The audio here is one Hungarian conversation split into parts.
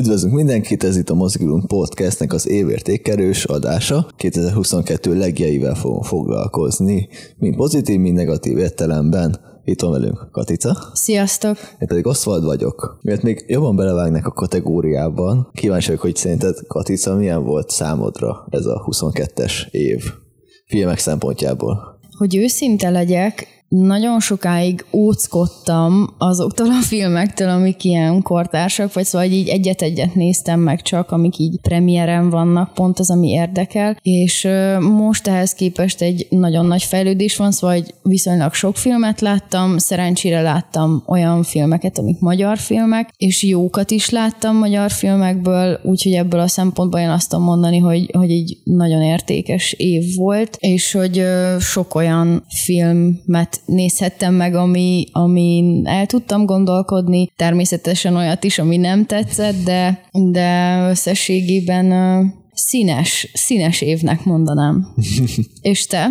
Üdvözlünk mindenkit, ez itt a Mozgulunk Podcastnek az évértékelős adása. 2022 legjeivel fogunk foglalkozni, mind pozitív, mind negatív értelemben. Itt van velünk Katica. Sziasztok! Én pedig Oswald vagyok. Miért még jobban belevágnak a kategóriában, kíváncsi vagyok, hogy szerinted Katica milyen volt számodra ez a 22-es év filmek szempontjából? Hogy őszinte legyek, nagyon sokáig óckodtam azoktól a filmektől, amik ilyen kortársak, vagy szóval így egyet-egyet néztem meg csak, amik így premiéren vannak, pont az, ami érdekel, és most ehhez képest egy nagyon nagy fejlődés van, szóval hogy viszonylag sok filmet láttam, szerencsére láttam olyan filmeket, amik magyar filmek, és jókat is láttam magyar filmekből, úgyhogy ebből a szempontból én azt tudom mondani, hogy, hogy egy nagyon értékes év volt, és hogy sok olyan filmet nézhettem meg, ami, ami el tudtam gondolkodni, természetesen olyat is, ami nem tetszett, de, de összességében színes, színes évnek mondanám. És te?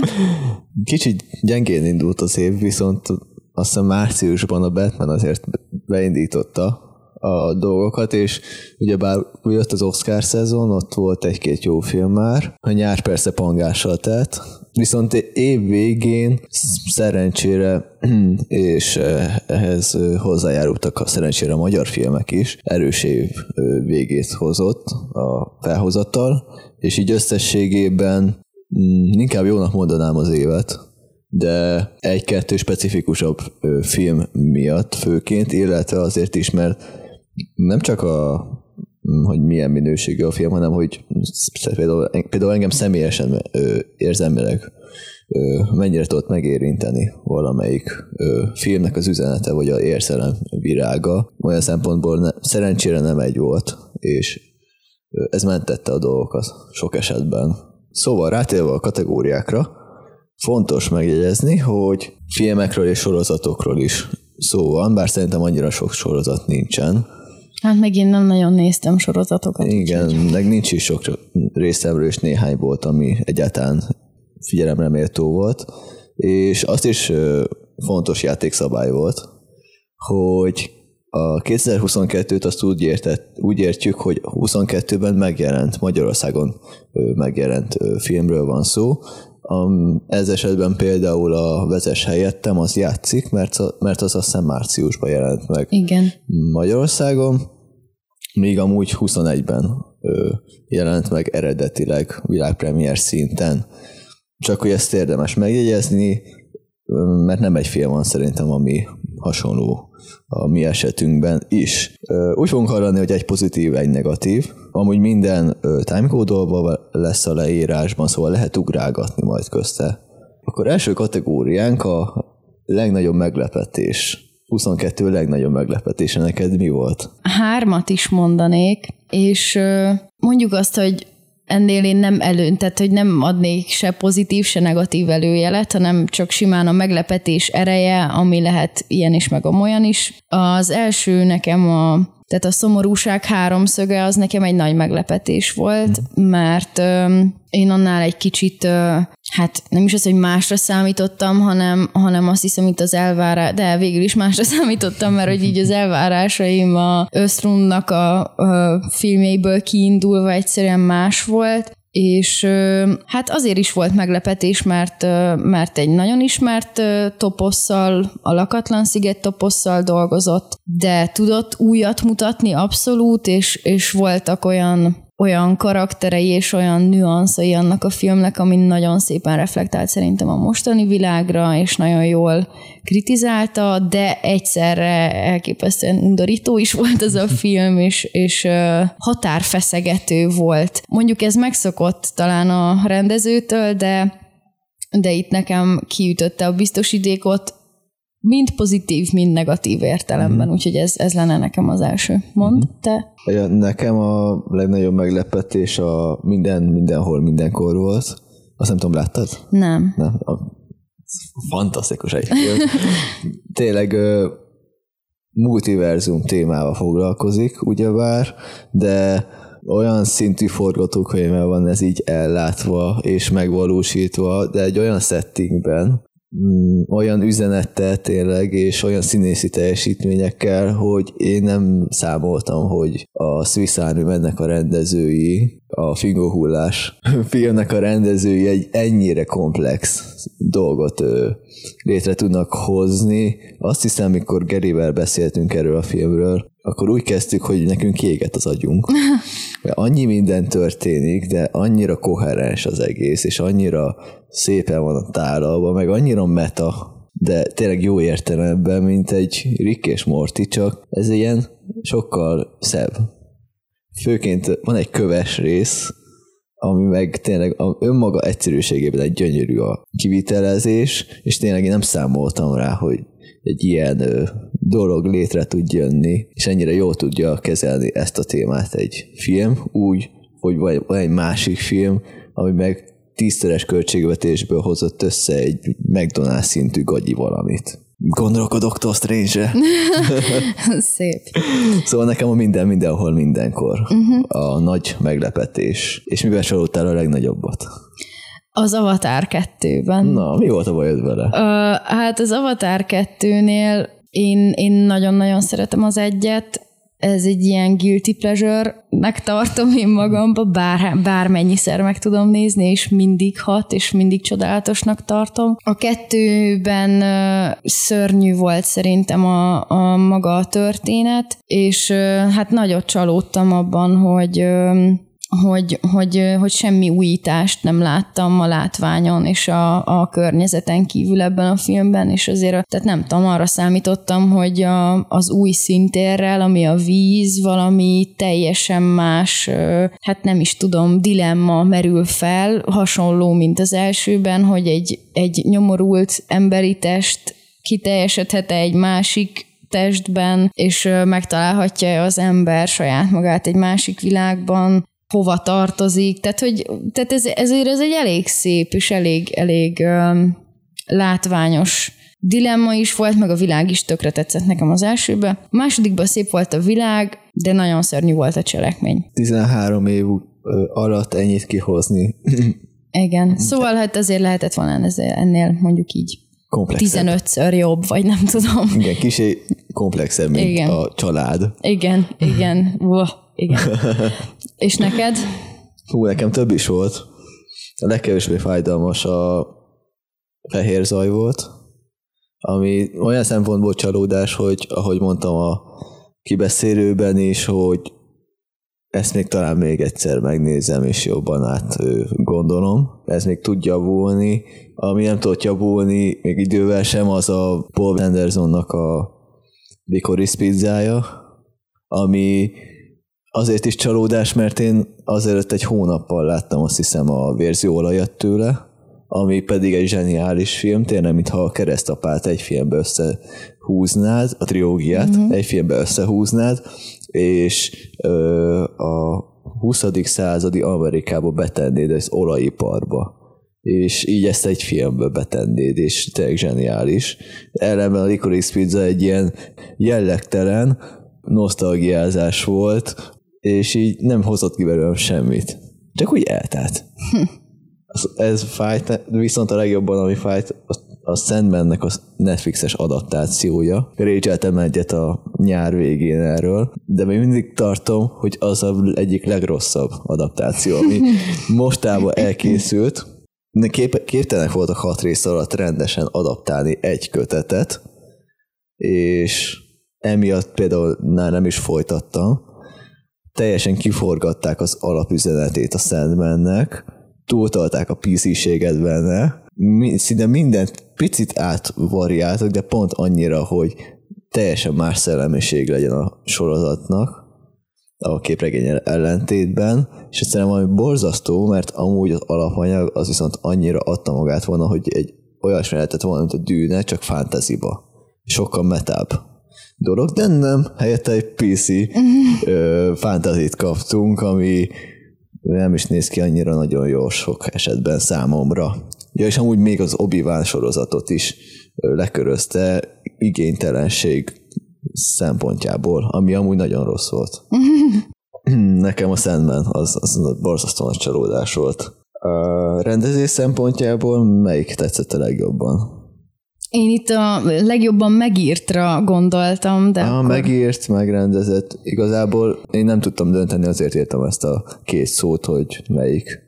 Kicsit gyengén indult az év, viszont azt hiszem márciusban a Batman azért beindította a dolgokat, és ugyebár jött az Oscar szezon, ott volt egy-két jó film már, a nyár persze pangással telt, viszont év végén szerencsére, és ehhez hozzájárultak a szerencsére a magyar filmek is, erős év végét hozott a felhozattal, és így összességében mm, inkább jónak mondanám az évet, de egy-kettő specifikusabb film miatt főként, illetve azért is, mert nem csak a hogy milyen minőségű a film, hanem hogy például, például engem személyesen ö, érzelmileg ö, mennyire tudott megérinteni valamelyik filmnek az üzenete, vagy a érzelem virága. Olyan szempontból ne, szerencsére nem egy volt, és ez mentette a dolgokat sok esetben. Szóval rátérve a kategóriákra, fontos megjegyezni, hogy filmekről és sorozatokról is szó van, bár szerintem annyira sok sorozat nincsen, Hát meg én nem nagyon néztem sorozatokat. Igen, úgy. meg nincs is sok részemről, és néhány volt, ami egyáltalán figyelemre méltó volt. És azt is fontos játékszabály volt, hogy a 2022-t azt úgy, értett, úgy értjük, hogy 22-ben megjelent, Magyarországon megjelent filmről van szó. Ez esetben például a vezes helyettem az játszik, mert, mert az azt hiszem márciusban jelent meg Igen. Magyarországon, míg amúgy 21-ben jelent meg eredetileg világpremier szinten. Csak hogy ezt érdemes megjegyezni, mert nem egy film van szerintem, ami hasonló a mi esetünkben is. Úgy fogunk hallani, hogy egy pozitív, egy negatív. Amúgy minden timecode lesz a leírásban, szóval lehet ugrálgatni majd közte. Akkor első kategóriánk a legnagyobb meglepetés. 22 legnagyobb meglepetése neked mi volt? Hármat is mondanék, és mondjuk azt, hogy ennél én nem előn, tehát hogy nem adnék se pozitív, se negatív előjelet, hanem csak simán a meglepetés ereje, ami lehet ilyen is, meg olyan is. Az első nekem a tehát a szomorúság háromszöge az nekem egy nagy meglepetés volt, mert ö, én annál egy kicsit, hát nem is az, hogy másra számítottam, hanem, hanem azt hiszem, itt az elvárás, de végül is másra számítottam, mert hogy így az elvárásaim a Ösztrundnak a, a filmjeiből kiindulva egyszerűen más volt, és hát azért is volt meglepetés, mert, mert egy nagyon ismert toposszal, a Lakatlan sziget toposszal dolgozott, de tudott újat mutatni abszolút, és, és voltak olyan olyan karakterei és olyan nüanszai annak a filmnek, ami nagyon szépen reflektált szerintem a mostani világra, és nagyon jól kritizálta, de egyszerre elképesztően undorító is volt ez a film, és, és határfeszegető volt. Mondjuk ez megszokott talán a rendezőtől, de de itt nekem kiütötte a biztosítékot, mind pozitív, mind negatív értelemben, mm. úgyhogy ez, ez lenne nekem az első. Mond, mm. te? Ja, nekem a legnagyobb meglepetés a minden, mindenhol, mindenkor volt. Azt nem tudom, láttad? Nem. Nem. A, fantasztikus egy. Tényleg multiverzum témával foglalkozik, ugyebár, de olyan szintű forgatókönyvvel van ez így ellátva és megvalósítva, de egy olyan settingben, olyan üzenettel tényleg, és olyan színészi teljesítményekkel, hogy én nem számoltam, hogy a Swiss Army mennek a rendezői, a Fingóhullás filmnek a rendezői egy ennyire komplex dolgot létre tudnak hozni. Azt hiszem, mikor Gerivel beszéltünk erről a filmről, akkor úgy kezdtük, hogy nekünk kiégett az agyunk. Mert annyi minden történik, de annyira koherens az egész, és annyira szépen van a tálalva, meg annyira meta, de tényleg jó értelemben, mint egy Rick és Morty, csak ez ilyen sokkal szebb. Főként van egy köves rész, ami meg tényleg önmaga egyszerűségében egy gyönyörű a kivitelezés, és tényleg én nem számoltam rá, hogy egy ilyen dolog létre tud jönni, és ennyire jól tudja kezelni ezt a témát egy film, úgy, hogy vagy egy másik film, ami meg tízszeres költségvetésből hozott össze egy McDonald's szintű gagyi valamit. Gondolok a Doctor Strange-re. Szép. Szóval nekem a minden, mindenhol, mindenkor uh-huh. a nagy meglepetés. És mivel csalódtál a legnagyobbat? Az Avatar 2-ben. Na, mi volt a bajod vele? Uh, hát az Avatar 2-nél én, én nagyon-nagyon szeretem az egyet, ez egy ilyen guilty pleasure-nek tartom én magamba, bár, bármennyiszer meg tudom nézni, és mindig hat, és mindig csodálatosnak tartom. A kettőben szörnyű volt szerintem a, a maga a történet, és hát nagyot csalódtam abban, hogy hogy, hogy, hogy semmi újítást nem láttam a látványon és a, a környezeten kívül ebben a filmben, és azért, tehát nem tudom, arra számítottam, hogy a, az új szintérrel, ami a víz, valami teljesen más, hát nem is tudom, dilemma merül fel, hasonló, mint az elsőben, hogy egy, egy nyomorult emberi test kiteljesedhet egy másik testben, és megtalálhatja az ember saját magát egy másik világban, hova tartozik, tehát, hogy, tehát ez, ezért ez egy elég szép és elég, elég um, látványos dilemma is volt, meg a világ is tökre tetszett nekem az elsőbe. A másodikban szép volt a világ, de nagyon szörnyű volt a cselekmény. 13 év alatt ennyit kihozni. Igen, szóval hát azért lehetett volna ennél mondjuk így komplexebb. 15-ször jobb, vagy nem tudom. Igen, kicsi komplexebb, mint igen. a család. Igen, igen. Uah, igen. És neked? Hú, nekem több is volt. A legkevésbé fájdalmas a fehér zaj volt, ami olyan szempontból csalódás, hogy ahogy mondtam a kibeszélőben is, hogy ezt még talán még egyszer megnézem, és jobban át gondolom. Ez még tud javulni. Ami nem tudott javulni még idővel sem, az a Paul Andersonnak a Licorice pizzája, ami azért is csalódás, mert én azért egy hónappal láttam azt hiszem a olajat tőle, ami pedig egy zseniális film, tényleg, mintha a keresztapát egy filmbe összehúznád, a triógiát uh-huh. egy filmbe összehúznád, és ö, a 20. századi Amerikába betennéd az olajiparba és így ezt egy filmbe betennéd, és tényleg zseniális. Ellenben a Licorice Pizza egy ilyen jellegtelen nosztalgiázás volt, és így nem hozott ki belőlem semmit. Csak úgy eltelt. ez fájt, viszont a legjobban, ami fájt, a, a Sandmannek a Netflixes adaptációja. Récseltem egyet a nyár végén erről, de még mindig tartom, hogy az a egyik legrosszabb adaptáció, ami mostában elkészült. Kép, képtelenek voltak hat rész alatt rendesen adaptálni egy kötetet, és emiatt például nem is folytattam, teljesen kiforgatták az alapüzenetét a Sandmannek, túltolták a PC-séget benne, szinte mindent picit átvariáltak, de pont annyira, hogy teljesen más szellemiség legyen a sorozatnak a képregény ellentétben, és egyszerűen valami borzasztó, mert amúgy az alapanyag az viszont annyira adta magát volna, hogy egy olyasmi lehetett volna, mint a dűne, csak fantasyba. Sokkal metább dolog, de nem, helyette egy PC fantazit kaptunk, ami nem is néz ki annyira nagyon jó sok esetben számomra. Ja, és amúgy még az obi sorozatot is lekörözte igénytelenség szempontjából, ami amúgy nagyon rossz volt. Nekem a Sandman az, az borzasztó nagy csalódás volt. A rendezés szempontjából melyik tetszett a legjobban? Én itt a legjobban megírtra gondoltam, de Ah, akkor... megírt, megrendezett. Igazából én nem tudtam dönteni, azért írtam ezt a két szót, hogy melyik.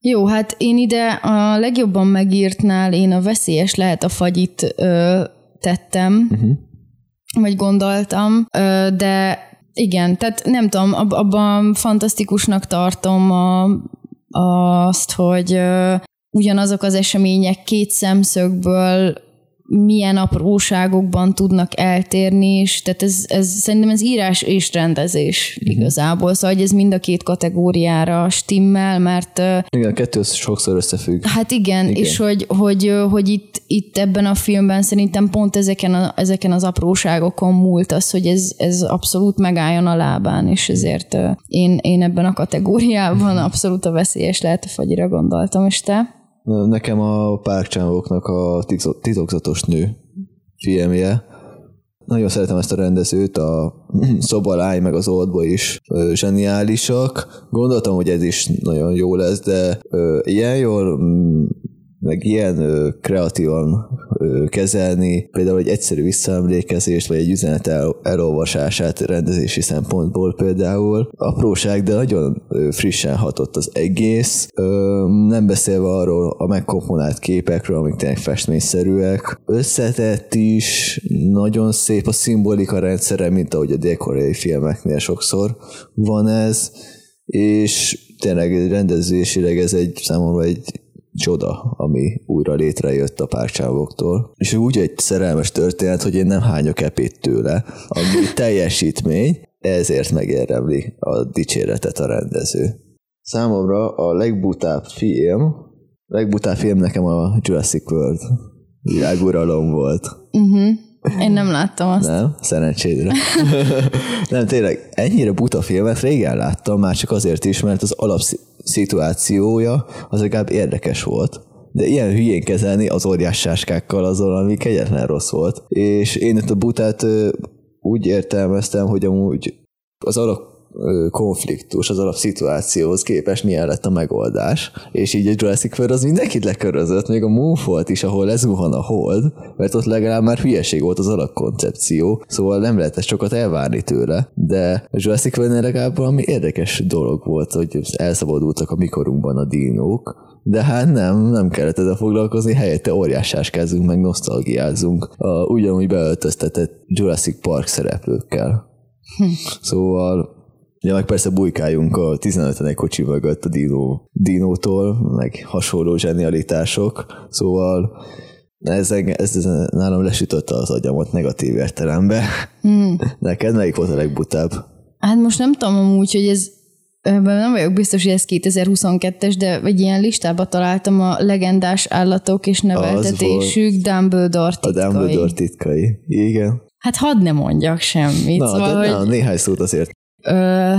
Jó, hát én ide a legjobban megírtnál én a veszélyes lehet a fagyit ö, tettem, uh-huh. vagy gondoltam, ö, de igen, tehát nem tudom, ab, abban fantasztikusnak tartom a, azt, hogy ö, ugyanazok az események két szemszögből milyen apróságokban tudnak eltérni, és tehát ez, ez szerintem ez írás és rendezés uh-huh. igazából, szóval hogy ez mind a két kategóriára stimmel, mert Igen, a kettő sokszor összefügg. Hát igen, Igen. és hogy, hogy, hogy itt, itt ebben a filmben szerintem pont ezeken, a, ezeken az apróságokon múlt az, hogy ez, ez abszolút megálljon a lábán, és ezért én, én ebben a kategóriában abszolút a veszélyes lehet a fagyira gondoltam, és te? Nekem a Park Chan-wooknak a titok- titokzatos nő filmje. Nagyon szeretem ezt a rendezőt, a Szobalány meg az Oldboy is zseniálisak. Gondoltam, hogy ez is nagyon jó lesz, de ilyen jól, mm, meg ilyen ö, kreatívan ö, kezelni, például egy egyszerű visszaemlékezést, vagy egy üzenet el, elolvasását rendezési szempontból például. Apróság, de nagyon ö, frissen hatott az egész. Ö, nem beszélve arról a megkomponált képekről, amik tényleg festményszerűek. Összetett is, nagyon szép a szimbolika rendszere, mint ahogy a dél-koreai filmeknél sokszor van ez, és tényleg rendezésileg ez egy számomra egy csoda, ami újra létrejött a párcsávoktól. És úgy egy szerelmes történet, hogy én nem hányok epét tőle, ami teljesítmény, ezért megérdemli a dicséretet a rendező. Számomra a legbutább film, legbutább film nekem a Jurassic World világuralom volt. Uh-huh. Én nem láttam azt. Nem? Szerencsédre. nem, tényleg, ennyire buta filmet régen láttam, már csak azért is, mert az alapszituációja az legalább érdekes volt. De ilyen hülyén kezelni az óriás sáskákkal azon, ami kegyetlen rossz volt. És én itt a butát úgy értelmeztem, hogy amúgy az alap ö, konfliktus, az alapszituációhoz képest milyen lett a megoldás. És így a Jurassic World az mindenkit lekörözött, még a Moonfall is, ahol lezuhan a hold, mert ott legalább már hülyeség volt az alapkoncepció, szóval nem lehet ezt sokat elvárni tőle. De a Jurassic World legalább valami érdekes dolog volt, hogy elszabadultak a mikorunkban a dinók, de hát nem, nem kellett ezzel foglalkozni, helyette óriásáskázunk, meg nosztalgiázunk a ugyanúgy beöltöztetett Jurassic Park szereplőkkel. Szóval Ja, meg persze bujkáljunk a 15 kocsi mögött a Dino, Dinótól, meg hasonló zsenialitások, szóval ez, ez, ez nálam lesütötte az agyamat negatív értelembe. Hmm. Neked melyik volt a legbutább? Hát most nem tudom amúgy, hogy ez ebben nem vagyok biztos, hogy ez 2022-es, de egy ilyen listába találtam a legendás állatok és neveltetésük Dumbledore A titkai. Dumbledore titkai. Igen. Hát hadd ne mondjak semmit. Na, szóval, de hogy na, néhány szót azért. Ö,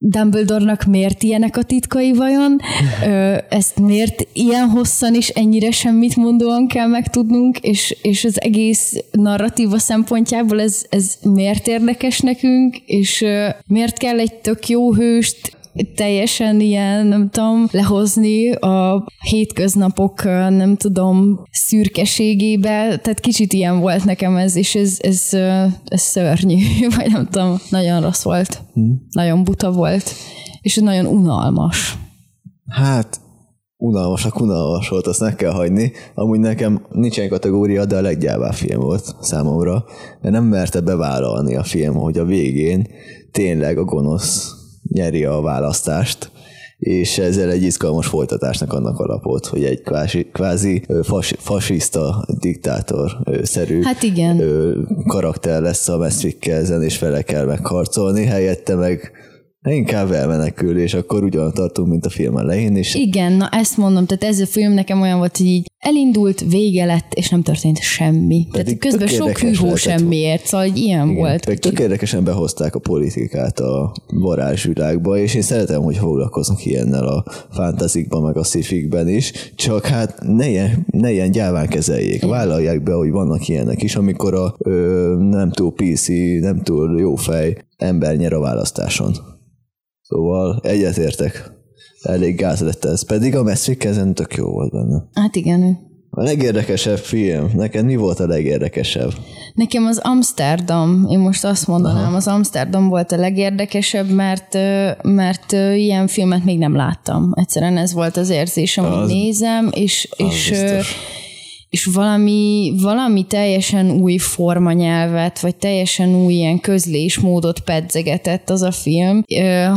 Dumbledore-nak miért ilyenek a titkai vajon? Ö, ezt miért ilyen hosszan és ennyire semmit mondóan kell megtudnunk, és, és az egész narratíva szempontjából ez, ez miért érdekes nekünk, és ö, miért kell egy tök jó hőst teljesen ilyen, nem tudom, lehozni a hétköznapok, nem tudom, szürkeségébe, tehát kicsit ilyen volt nekem ez, és ez, ez, ez szörnyű, vagy nem tudom, nagyon rossz volt, nagyon buta volt, és nagyon unalmas. Hát, unalmasak, unalmas volt, azt meg kell hagyni. Amúgy nekem nincsen kategória, de a leggyávább film volt számomra, mert nem merte bevállalni a film, hogy a végén tényleg a gonosz nyeri a választást, és ezzel egy izgalmas folytatásnak annak alapot, hogy egy kvázi, kvázi fas, fasiszta diktátor ö, szerű Hát igen. karakter lesz a Meszfikkel, és vele kell megharcolni, helyette meg inkább elmenekül, és akkor ugyan tartunk, mint a film elején, és Igen, na ezt mondom, tehát ez a film nekem olyan volt, hogy így elindult, vége lett, és nem történt semmi. Tehát Pedig közben tök sok hűhó semmiért, szóval hogy ilyen volt. Meg tök érdekesen behozták a politikát a varázsvilágba, és én szeretem, hogy foglalkoznak ilyennel a fantazikban, meg a szifikben is, csak hát ne ilyen, ne ilyen gyáván kezeljék. Vállalják be, hogy vannak ilyenek is, amikor a ö, nem túl PC, nem túl jó fej ember nyer a választáson. Szóval egyetértek. Elég gáz lett ez. Pedig a Messzik ezen tök jó volt benne. Hát igen, A legérdekesebb film. Neked mi volt a legérdekesebb? Nekem az Amsterdam, én most azt mondanám, Aha. az Amsterdam volt a legérdekesebb, mert, mert ilyen filmet még nem láttam. Egyszerűen ez volt az érzésem, az, hogy nézem, és, és biztos és valami, valami teljesen új formanyelvet, vagy teljesen új ilyen közlésmódot pedzegetett az a film.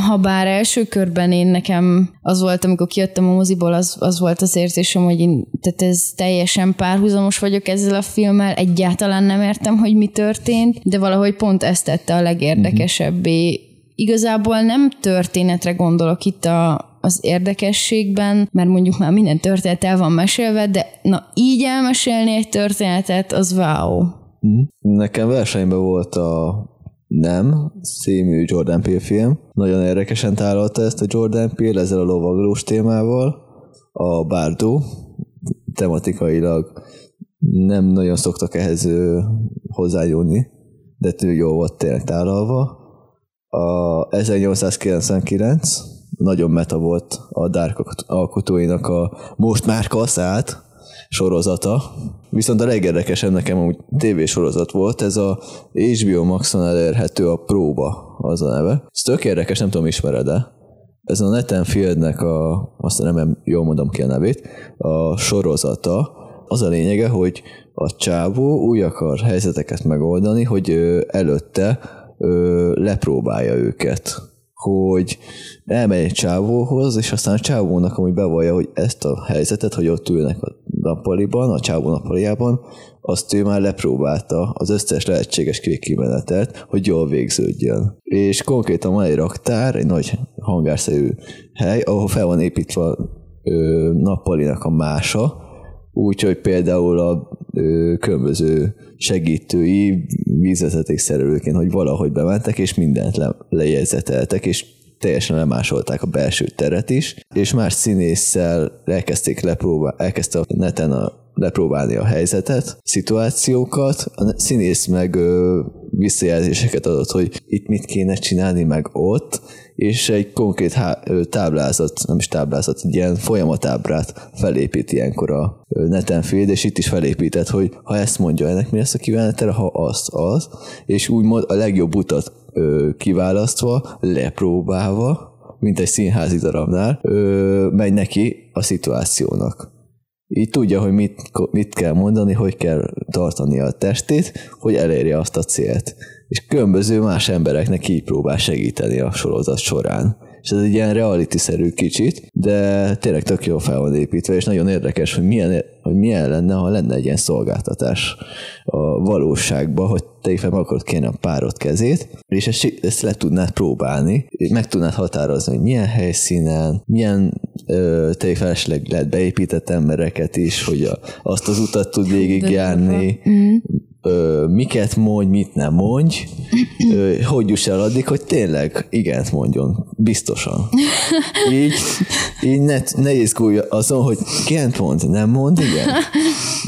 Ha bár első körben én nekem az volt, amikor kijöttem a moziból, az, az volt az érzésem, hogy én, tehát ez teljesen párhuzamos vagyok ezzel a filmmel, egyáltalán nem értem, hogy mi történt, de valahogy pont ezt tette a legérdekesebbé. Igazából nem történetre gondolok itt a, az érdekességben, mert mondjuk már minden történet el van mesélve, de na így elmesélni egy történetet, az wow. Mhm. Nekem versenyben volt a nem című Jordan Peele film. Nagyon érdekesen tálalta ezt a Jordan Peele ezzel a lovaglós témával. A Bárdó tematikailag nem nagyon szoktak ehhez hozzájönni, de tényleg jó volt tényleg tálalva. A 1899 nagyon meta volt a Dark alkotóinak a most már kaszált sorozata. Viszont a legérdekesebb nekem úgy tévésorozat volt, ez a HBO Maxon elérhető a Próba, az a neve. Ez tök érdekes, nem tudom, ismered-e? Ez a Nathan Fieldnek a, azt nem jól mondom ki a nevét, a sorozata. Az a lényege, hogy a csávó úgy akar helyzeteket megoldani, hogy előtte lepróbálja őket hogy elmegy egy csávóhoz, és aztán a csávónak amúgy bevallja, hogy ezt a helyzetet, hogy ott ülnek a nappaliban, a csávó nappaliában, azt ő már lepróbálta az összes lehetséges kimenetelt, hogy jól végződjön. És konkrétan van egy raktár, egy nagy hangárszerű hely, ahol fel van építve a nappalinak a mása, úgyhogy például a ö, különböző segítői vízvezetékszerelőként, hogy valahogy bementek, és mindent le, lejegyzeteltek, és teljesen lemásolták a belső teret is, és más színésszel elkezdték lepróbál, elkezdte a neten a, lepróbálni a helyzetet, szituációkat, a színész meg ö, visszajelzéseket adott, hogy itt mit kéne csinálni, meg ott, és egy konkrét há- táblázat, nem is táblázat, egy ilyen folyamatábrát felépít ilyenkor a neten fél, és itt is felépített, hogy ha ezt mondja, ennek mi lesz a kivenetere, ha azt, az, és úgymond a legjobb utat ö, kiválasztva, lepróbálva, mint egy színházi darabnál, ö, megy neki a szituációnak. Így tudja, hogy mit, mit kell mondani, hogy kell tartani a testét, hogy elérje azt a célt és különböző más embereknek így próbál segíteni a sorozat során. És ez egy ilyen reality-szerű kicsit, de tényleg tök jó fel van építve, és nagyon érdekes, hogy milyen, hogy milyen lenne, ha lenne egy ilyen szolgáltatás a valóságban, hogy te fel akarod kérni a párod kezét, és ezt, ezt le tudnád próbálni, meg tudnád határozni, hogy milyen helyszínen, milyen te felesleg lehet beépített embereket is, hogy a, azt az utat tud végigjárni, ö, miket mondj, mit nem mondj, ö, hogy juss el addig, hogy tényleg igent mondjon, biztosan. Így, így ne, ne izgulj azon, hogy igent mond, nem mond, igen.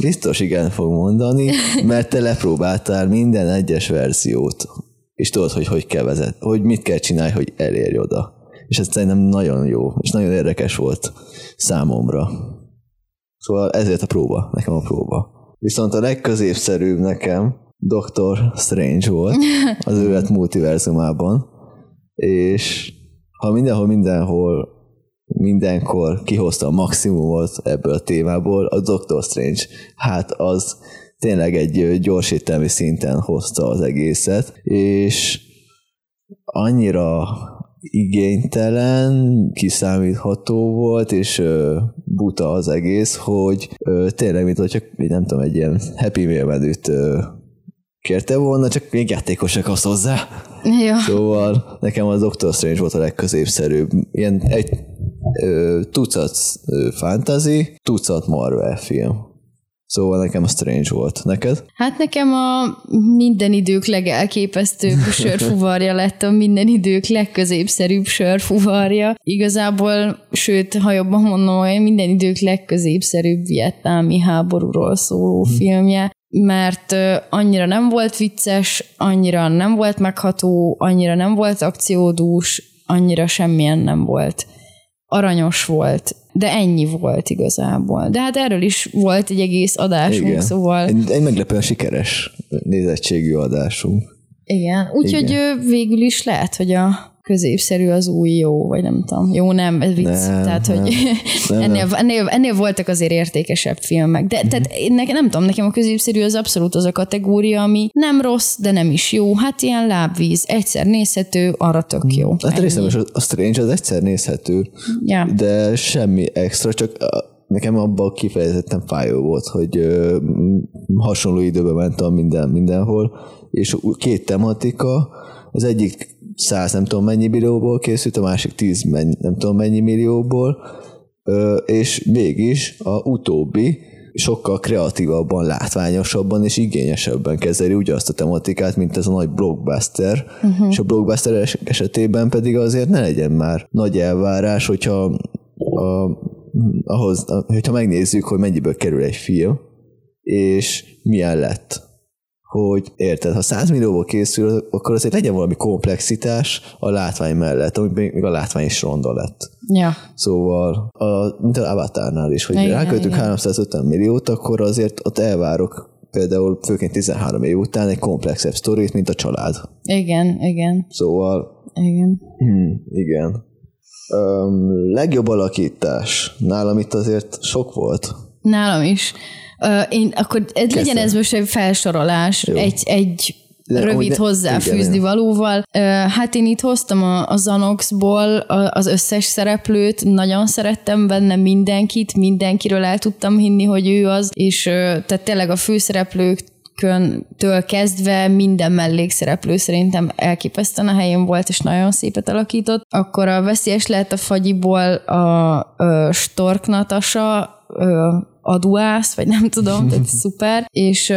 Biztos igen fog mondani, mert te lepróbáltál minden egyes verziót, és tudod, hogy hogy kell vezet, hogy mit kell csinálni, hogy elérj oda. És ez szerintem nagyon jó, és nagyon érdekes volt számomra. Szóval ezért a próba, nekem a próba. Viszont a legközépszerűbb nekem Doctor Strange volt az őlet multiverzumában, és ha mindenhol, mindenhol, mindenkor kihozta a maximumot ebből a témából, a Doctor Strange, hát az tényleg egy gyorsítelmi szinten hozta az egészet, és annyira igénytelen, kiszámítható volt, és ö, buta az egész, hogy ö, tényleg, mint hogyha nem tudom, egy ilyen Happy Meal menüt ö, kérte volna, csak még játékosak az hozzá. Ja. Szóval nekem a Doctor Strange volt a legközépszerűbb. Ilyen egy ö, tucat ö, fantasy, tucat Marvel film. Szóval nekem a Strange volt. Neked? Hát nekem a minden idők legelképesztőbb sörfuvarja lett a minden idők legközépszerűbb sörfuvarja. Igazából, sőt, ha jobban mondom, hogy minden idők legközépszerűbb vietnámi háborúról szóló hmm. filmje mert annyira nem volt vicces, annyira nem volt megható, annyira nem volt akciódús, annyira semmilyen nem volt aranyos volt, de ennyi volt igazából. De hát erről is volt egy egész adásunk, Igen. szóval... Egy, egy meglepően sikeres nézettségű adásunk. Igen, úgyhogy végül is lehet, hogy a középszerű az új jó, vagy nem tudom. Jó nem, ez vicc. Nem, tehát, nem, hogy nem, ennél, ennél, ennél, voltak azért értékesebb filmek. De tehát nekem, nem tudom, nekem a középszerű az abszolút az a kategória, ami nem rossz, de nem is jó. Hát ilyen lábvíz, egyszer nézhető, arra tök jó. Hát részem a Strange az egyszer nézhető, ja. de semmi extra, csak nekem abban kifejezetten fájó volt, hogy ö, hasonló időben mentem minden, mindenhol, és két tematika, az egyik száz nem tudom mennyi millióból készült, a másik tíz nem tudom mennyi millióból, és mégis a utóbbi sokkal kreatívabban, látványosabban és igényesebben kezeli ugyanazt a tematikát, mint ez a nagy blockbuster, uh-huh. és a blockbuster esetében pedig azért ne legyen már nagy elvárás, hogyha a, ahhoz, hogyha megnézzük, hogy mennyiből kerül egy film, és milyen lett hogy érted, ha 100 millióból készül, akkor azért legyen valami komplexitás a látvány mellett, ami még a látvány is ronda lett. Ja. Szóval, a, mint az Avatarnál is, hogy ráköltünk 350 milliót, akkor azért ott elvárok például főként 13 év után egy komplexebb sztorit, mint a család. Igen, igen. Szóval... Igen. Hmm, igen. Um, legjobb alakítás. Nálam itt azért sok volt. Nálam is. Én, akkor ez legyen ez most egy felsorolás, Jó. egy, egy de, rövid de, hozzáfűzni igen, valóval. Hát én itt hoztam a, a Zanoxból az összes szereplőt, nagyon szerettem benne mindenkit, mindenkiről el tudtam hinni, hogy ő az, és tehát tényleg a főszereplők től kezdve minden mellékszereplő szerintem elképesztően a helyén volt, és nagyon szépet alakított. Akkor a veszélyes lehet a fagyiból a, a Stork Natasa, aduász, vagy nem tudom, tehát szuper, és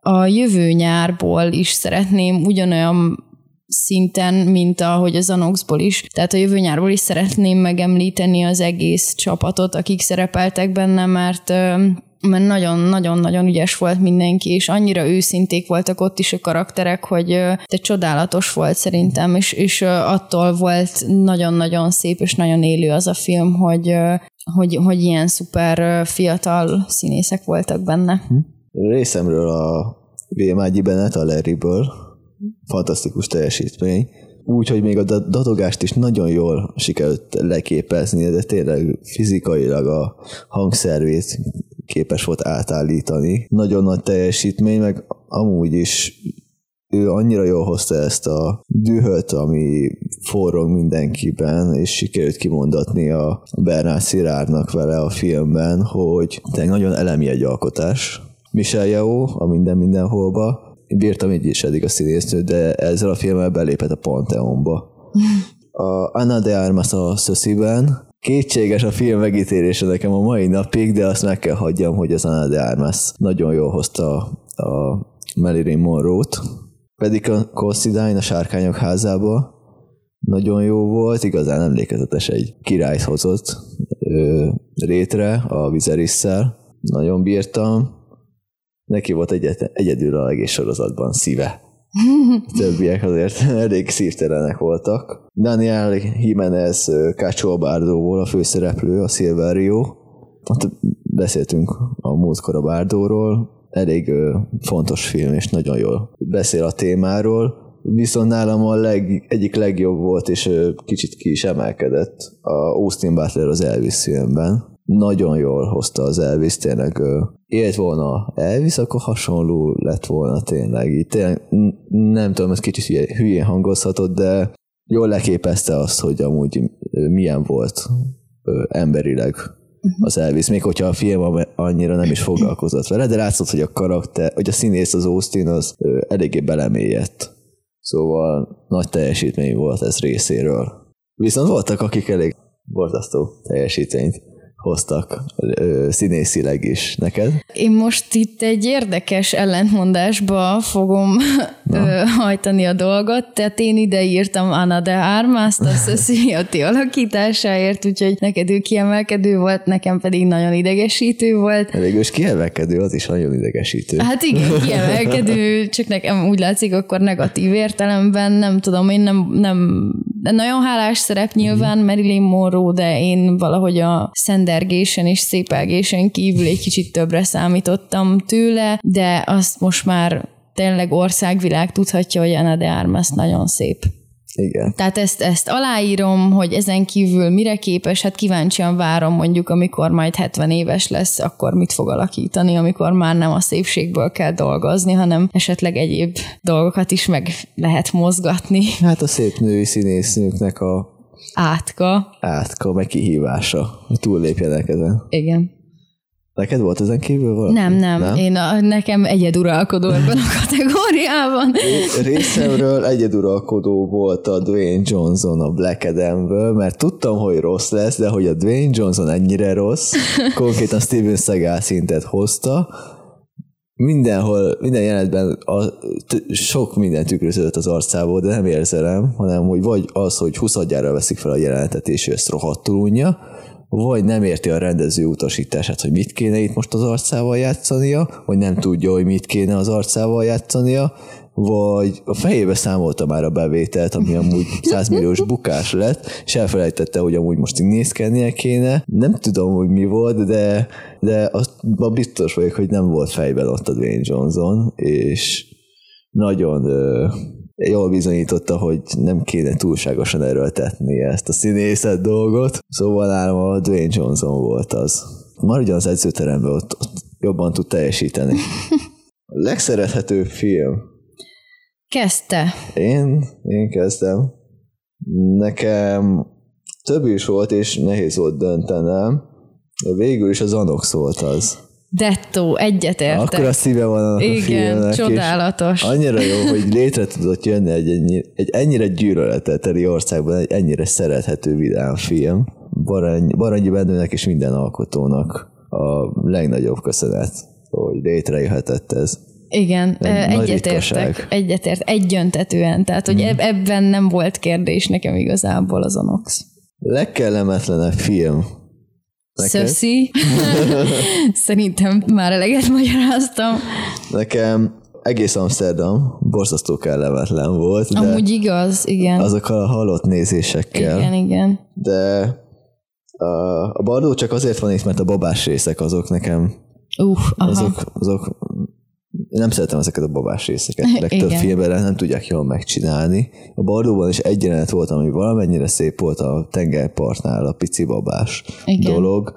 a jövő nyárból is szeretném ugyanolyan szinten, mint ahogy az Anoxból is. Tehát a jövő nyárból is szeretném megemlíteni az egész csapatot, akik szerepeltek benne, mert mert nagyon-nagyon-nagyon ügyes volt mindenki, és annyira őszinték voltak ott is a karakterek, hogy te csodálatos volt szerintem, és, és attól volt nagyon-nagyon szép és nagyon élő az a film, hogy, hogy, hogy ilyen szuper fiatal színészek voltak benne. Hm. Részemről a VMAGI Bennett a Larryből fantasztikus teljesítmény. Úgy, hogy még a datogást is nagyon jól sikerült leképezni, de tényleg fizikailag a hangszervét képes volt átállítani. Nagyon nagy teljesítmény, meg amúgy is ő annyira jól hozta ezt a dühöt, ami forrong mindenkiben, és sikerült kimondatni a Bernard Szirárdnak vele a filmben, hogy tényleg nagyon elemi egy alkotás. Michel Yeo, a Minden Mindenholba, bírtam így is eddig a színésznő, de ezzel a filmmel belépett a Pantheonba. A Anna de Armas a Szösziben, Kétséges a film megítélése nekem a mai napig, de azt meg kell hagyjam, hogy az Anna de Armas nagyon jól hozta a Marilyn Monroe-t, pedig a Considine a Sárkányok házába nagyon jó volt, igazán emlékezetes egy királyt hozott ö, rétre a Vizerisszel, nagyon bírtam, neki volt egyet, egyedül a egész sorozatban szíve. Többiek azért elég szívtelenek voltak. Daniel Jimenez Cacho Bardóból a főszereplő, a Silverio. Ott beszéltünk a múltkor a Bardóról, elég fontos film, és nagyon jól beszél a témáról, viszont nálam a leg, egyik legjobb volt, és kicsit ki is emelkedett a Austin Butler az Elvis filmben. Nagyon jól hozta az Elvis, tényleg élt volna Elvis, akkor hasonló lett volna tényleg. Itt tényleg nem tudom, ez kicsit hülyén hangozhatott, de jól leképezte azt, hogy amúgy milyen volt emberileg. Az Elvis, még hogyha a film annyira nem is foglalkozott vele, de látszott, hogy a karakter, hogy a színész az Austin az eléggé belemélyedt. Szóval nagy teljesítmény volt ez részéről. Viszont voltak, akik elég borzasztó teljesítményt hoztak színészileg is neked. Én most itt egy érdekes ellentmondásba fogom ö, hajtani a dolgot. Tehát én ide írtam Anna de Armas, a Cecilia alakításáért, úgyhogy neked ő kiemelkedő volt, nekem pedig nagyon idegesítő volt. Végülis kiemelkedő, az is nagyon idegesítő. Hát igen, kiemelkedő, csak nekem úgy látszik, akkor negatív értelemben, nem tudom, én nem, nem de nagyon hálás szerep nyilván Marilyn Monroe, de én valahogy a szendergésen és szépelgésen kívül egy kicsit többre számítottam tőle, de azt most már tényleg országvilág tudhatja, hogy Anna de Armas nagyon szép. Igen. Tehát ezt, ezt aláírom, hogy ezen kívül mire képes, hát kíváncsian várom mondjuk, amikor majd 70 éves lesz, akkor mit fog alakítani, amikor már nem a szépségből kell dolgozni, hanem esetleg egyéb dolgokat is meg lehet mozgatni. Hát a szép női színésznőknek a átka. Átka, meg kihívása, hogy túllépjenek ezen. Igen. Neked volt ezen kívül valami? Nem, nem. nem? Én a, nekem egyeduralkodó ebben a kategóriában. Részemről egyeduralkodó volt a Dwayne Johnson a Black Adamből, mert tudtam, hogy rossz lesz, de hogy a Dwayne Johnson ennyire rossz, konkrétan Steven Seagal szintet hozta, mindenhol, minden jelenetben a, t- sok minden tükröződött az arcából, de nem érzelem, hanem hogy vagy az, hogy 20 veszik fel a jelenetet, és ő ezt rohadtul unja, vagy nem érti a rendező utasítását, hogy mit kéne itt most az arcával játszania, vagy nem tudja, hogy mit kéne az arcával játszania, vagy a fejébe számolta már a bevételt, ami amúgy 100 milliós bukás lett, és elfelejtette, hogy amúgy most innézkednie kéne. Nem tudom, hogy mi volt, de, de azt biztos vagyok, hogy nem volt fejben ott a Dwayne Johnson, és nagyon jól bizonyította, hogy nem kéne túlságosan erőltetni ezt a színészet dolgot. Szóval nálam a Dwayne Johnson volt az. Maradjon az edzőteremben, ott, ott jobban tud teljesíteni. A legszerethetőbb film. Kezdte. Én, én kezdem. Nekem több is volt, és nehéz volt döntenem. De végül is az Anox volt az. Dettó, egyetértek. Akkor a szíve van a Igen, filmnek, csodálatos. Annyira jó, hogy létre tudott jönni egy, ennyi, egy ennyire gyűlöleteteli országban egy ennyire szerethető vidám film. Barany, Barangyi Bendőnek és minden alkotónak a legnagyobb köszönet, hogy létrejöhetett ez. Igen, egyetértek, egyetért, egyöntetően, tehát hogy hmm. ebben nem volt kérdés nekem igazából az Onox. Legkellemetlenebb film Szöszi. Szerintem már eleget magyaráztam. Nekem egész Amsterdam borzasztó kellemetlen volt. De Amúgy igaz, igen. Azokkal a halott nézésekkel. Igen, igen. De a, a Bardó csak azért van itt, mert a babás részek azok nekem uh, azok, azok nem szeretem ezeket a babás részeket. Legtöbb filmben nem tudják jól megcsinálni. A Bardóban is egy jelenet volt, ami valamennyire szép volt a tengerpartnál, a pici babás Igen. dolog,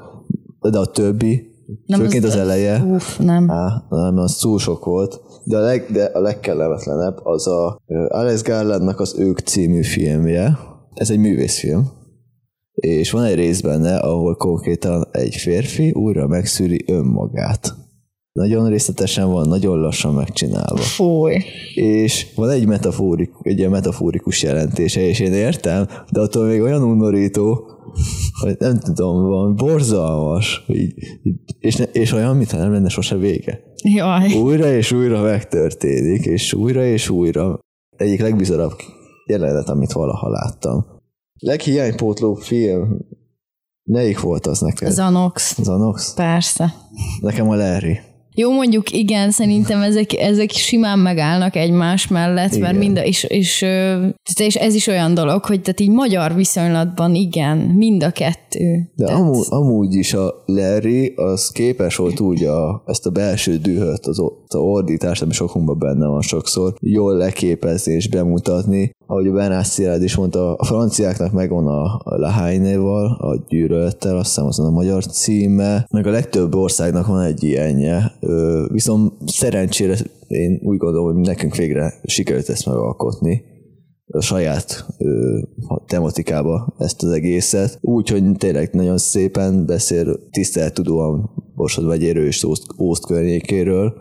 de a többi, nem főként az, az eleje, uf, nem. Á, nem, az túl sok volt. De a, leg, de a legkellemetlenebb az a Alex Garlandnak az Ők című filmje. Ez egy művészfilm. És van egy rész benne, ahol konkrétan egy férfi újra megszűri önmagát nagyon részletesen van, nagyon lassan megcsinálva. Fúj. És van egy, metaforik, egy ilyen metaforikus jelentése, és én értem, de attól még olyan undorító, hogy nem tudom, van borzalmas, így, és, és olyan, mintha nem lenne sose vége. Jaj. Újra és újra megtörténik, és újra és újra. Egyik legbizarabb jelenet, amit valaha láttam. Leghiánypótló film, melyik volt az neked? Zanox. Zanox? Persze. Nekem a Larry. Jó, mondjuk igen, szerintem ezek, ezek simán megállnak egymás mellett, igen. mert mind a, és, és, és ez is olyan dolog, hogy tehát így magyar viszonylatban igen, mind a kettő. De tehát... amúgy, amúgy is a Larry az képes volt úgy a, ezt a belső dühöt, az, az ordítást, ami sokunkban benne van sokszor, jól leképezni és bemutatni, ahogy a Szilárd is mondta, a franciáknak megvan a, Lahaine-val, a gyűrölettel, azt hiszem azon a magyar címe, meg a legtöbb országnak van egy ilyenje, viszont szerencsére én úgy gondolom, hogy nekünk végre sikerült ezt megalkotni. A saját ö, tematikába ezt az egészet. Úgy, hogy tényleg nagyon szépen beszél tiszteltudóan Borsod vegyéről és Ószt, Ószt környékéről,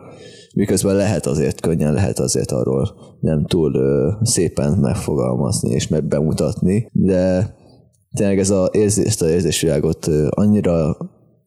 miközben lehet azért könnyen, lehet azért arról nem túl ö, szépen megfogalmazni és meg bemutatni, de tényleg ez a érzés, ezt a érzésvilágot annyira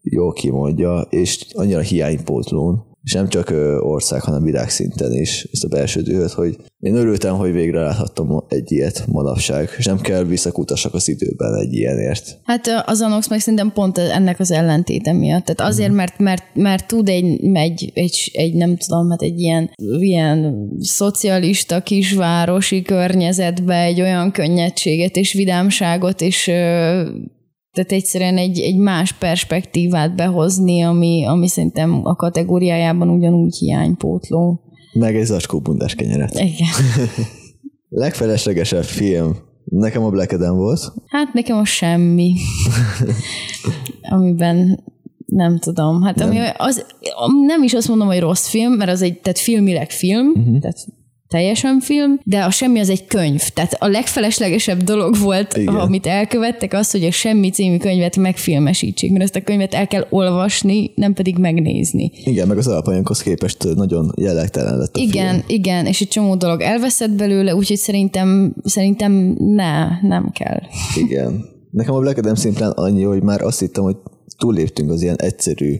jól kimondja, és annyira hiánypótlón, és nem csak ország, hanem világszinten is ezt a belső dühöt, hogy én örültem, hogy végre láthattam egy ilyet manapság, és nem kell visszakutassak az időben egy ilyenért. Hát az Anox meg szerintem pont ennek az ellentéte miatt. Tehát azért, mhm. mert, mert, mert tud egy, egy, egy, egy, nem tudom, hát egy ilyen, ilyen szocialista kisvárosi környezetbe egy olyan könnyedséget és vidámságot és tehát egyszerűen egy, egy más perspektívát behozni, ami, ami szerintem a kategóriájában ugyanúgy hiánypótló. Meg egy zacskó bundás kenyeret. Igen. Legfeleslegesebb film. Nekem a Black Adam volt. Hát nekem a semmi. Amiben nem tudom. Hát nem. ami az, nem is azt mondom, hogy rossz film, mert az egy, tehát filmileg film, uh-huh. tehát teljesen film, de a semmi az egy könyv. Tehát a legfeleslegesebb dolog volt, Igen. amit elkövettek, az, hogy a semmi című könyvet megfilmesítsék, mert ezt a könyvet el kell olvasni, nem pedig megnézni. Igen, meg az alapanyaghoz képest nagyon jellegtelen lett a Igen, film. igen, és egy csomó dolog elveszett belőle, úgyhogy szerintem, szerintem ne, nem kell. Igen. Nekem a Black Adam szimplán annyi, hogy már azt hittem, hogy túlléptünk az ilyen egyszerű,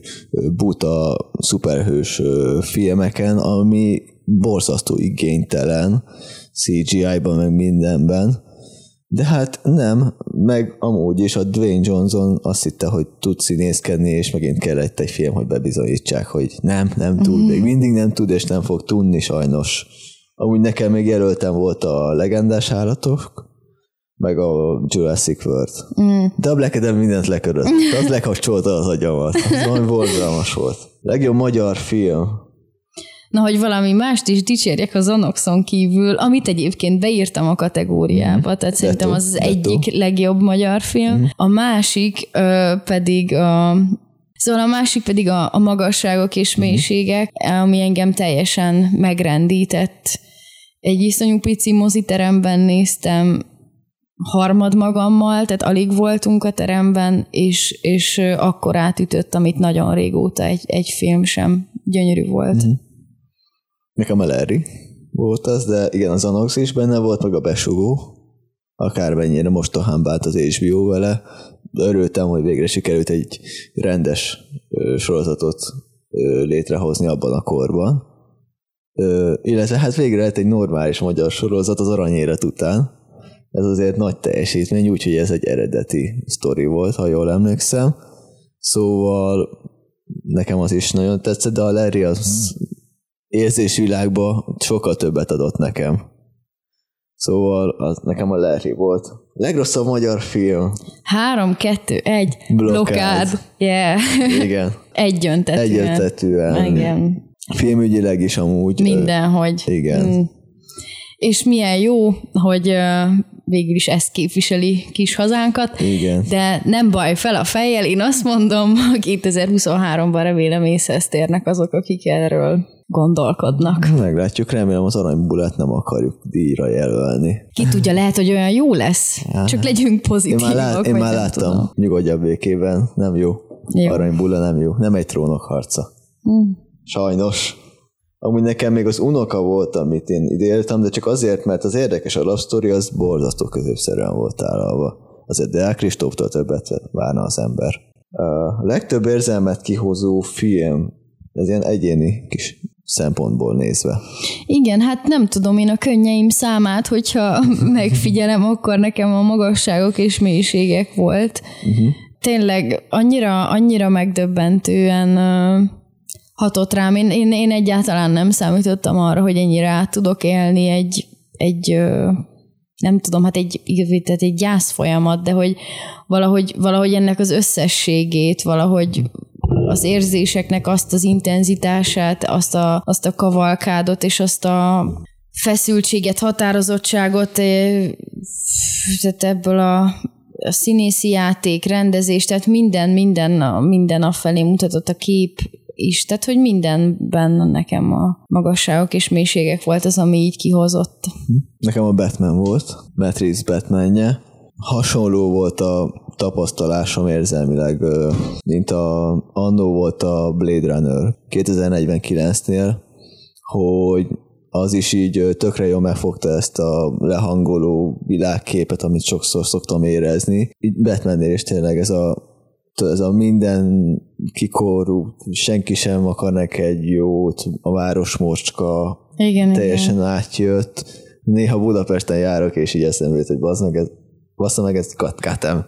buta, szuperhős filmeken, ami borzasztó igénytelen CGI-ban, meg mindenben. De hát nem, meg amúgy is a Dwayne Johnson azt hitte, hogy tud színészkedni, és megint kellett egy film, hogy bebizonyítsák, hogy nem, nem tud, mm. még mindig nem tud, és nem fog tudni sajnos. Amúgy nekem még jelöltem volt a legendás állatok, meg a Jurassic World. Mm. De a Black Adam mindent lekörött. Az lekapcsolta az agyamat. Az nagyon borzalmas volt. Legjobb magyar film. Na, hogy valami mást is dicsérjek az Anoxon kívül, amit egyébként beírtam a kategóriába, mm. tehát szerintem az az egyik legjobb magyar film. Mm. A másik ö, pedig a Szóval a másik pedig a, a magasságok és mhm. mélységek, ami engem teljesen megrendített. Egy iszonyú pici moziteremben néztem, harmad magammal, tehát alig voltunk a teremben, és, és akkor átütött, amit nagyon régóta egy, egy film sem gyönyörű volt. Mm. Nekem a Larry volt az, de igen, az Anox is benne volt, meg a besugó, akármennyire mostohán bált az HBO vele, örültem, hogy végre sikerült egy rendes sorozatot létrehozni abban a korban. Illetve hát végre lett egy normális magyar sorozat az aranyéret után. Ez azért nagy teljesítmény, úgyhogy ez egy eredeti sztori volt, ha jól emlékszem. Szóval nekem az is nagyon tetszett, de a Larry az érzésvilágba sokkal többet adott nekem. Szóval az nekem a Larry volt. Legrosszabb magyar film. Három, kettő, egy. Blokád. Blokád. Yeah. Igen. Egyöntetően. Egyöntetően. Igen. Filmügyileg is amúgy. Mindenhogy. Igen. Mm. És milyen jó, hogy végül is ezt képviseli kis hazánkat. Igen. De nem baj, fel a fejjel, én azt mondom, 2023-ban remélem észhez térnek azok, akik erről gondolkodnak. Meglátjuk, remélem az aranybulát nem akarjuk díjra jelölni. Ki tudja, lehet, hogy olyan jó lesz. Ja. Csak legyünk pozitívak. Én már, lát, én már láttam, tudom. nyugodjabb békében, nem jó. jó. Aranybula nem jó, nem egy trónok harca. Hmm. Sajnos. Amúgy nekem még az unoka volt, amit én idéltem, de csak azért, mert az érdekes a love story az borzasztó középszerűen volt állalva. Azért Deák Kristóftól többet várna az ember. A legtöbb érzelmet kihozó film, ez ilyen egyéni kis szempontból nézve. Igen, hát nem tudom én a könnyeim számát, hogyha megfigyelem, akkor nekem a magasságok és mélységek volt. Uh-huh. Tényleg annyira, annyira megdöbbentően hatott rám. Én, én, én egyáltalán nem számítottam arra, hogy ennyire át tudok élni egy, egy nem tudom, hát egy, tehát egy gyász folyamat, de hogy valahogy, valahogy ennek az összességét, valahogy az érzéseknek azt az intenzitását, azt a, azt a kavalkádot és azt a feszültséget, határozottságot tehát ebből a, a színészi játék, rendezés, tehát minden, minden, minden afelé mutatott a kép is, tehát hogy mindenben nekem a magasságok és mélységek volt az, ami így kihozott. Nekem a Batman volt, Reeves Batmanje. Hasonló volt a tapasztalásom érzelmileg, mint a annó volt a Blade Runner 2049-nél, hogy az is így tökre jól megfogta ezt a lehangoló világképet, amit sokszor szoktam érezni. Így Batmannél is tényleg ez a ez a minden kikorrupt, senki sem akar neked jót, a város mocska, Igen, teljesen igen. átjött. Néha Budapesten járok, és így eszembe jut, hogy bazd meg, ez, bassza meg, ez katkátem.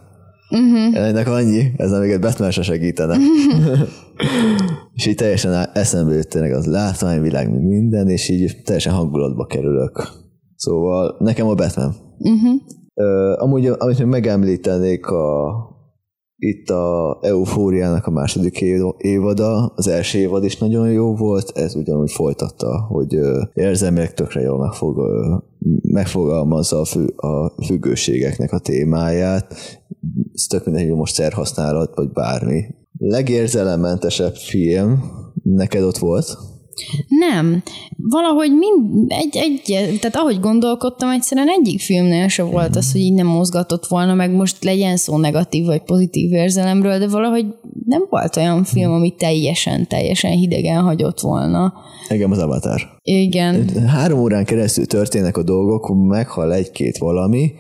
Uh-huh. Ennek annyi, ez még egy Batman se segítene. és így teljesen eszembe jött tényleg az látványvilág, minden, és így teljesen hangulatba kerülök. Szóval nekem a Batman. Uh-huh. Ö, amúgy, amit még megemlítenék, a, itt a Eufóriának a második év- évada, az első évad is nagyon jó volt, ez ugyanúgy folytatta, hogy érzelmileg tökre jól megfog, megfogalmazza a, fü, a függőségeknek a témáját, ez tök mindegy, hogy most szerhasználat, vagy bármi. Legérzelemmentesebb film neked ott volt? Nem. Valahogy mind, egy, egy, tehát ahogy gondolkodtam, egyszerűen egyik filmnél se volt az, hogy így nem mozgatott volna, meg most legyen szó negatív vagy pozitív érzelemről, de valahogy nem volt olyan film, ami teljesen, teljesen hidegen hagyott volna. Engem az Avatar. Igen. három órán keresztül történnek a dolgok, meghal egy-két valami,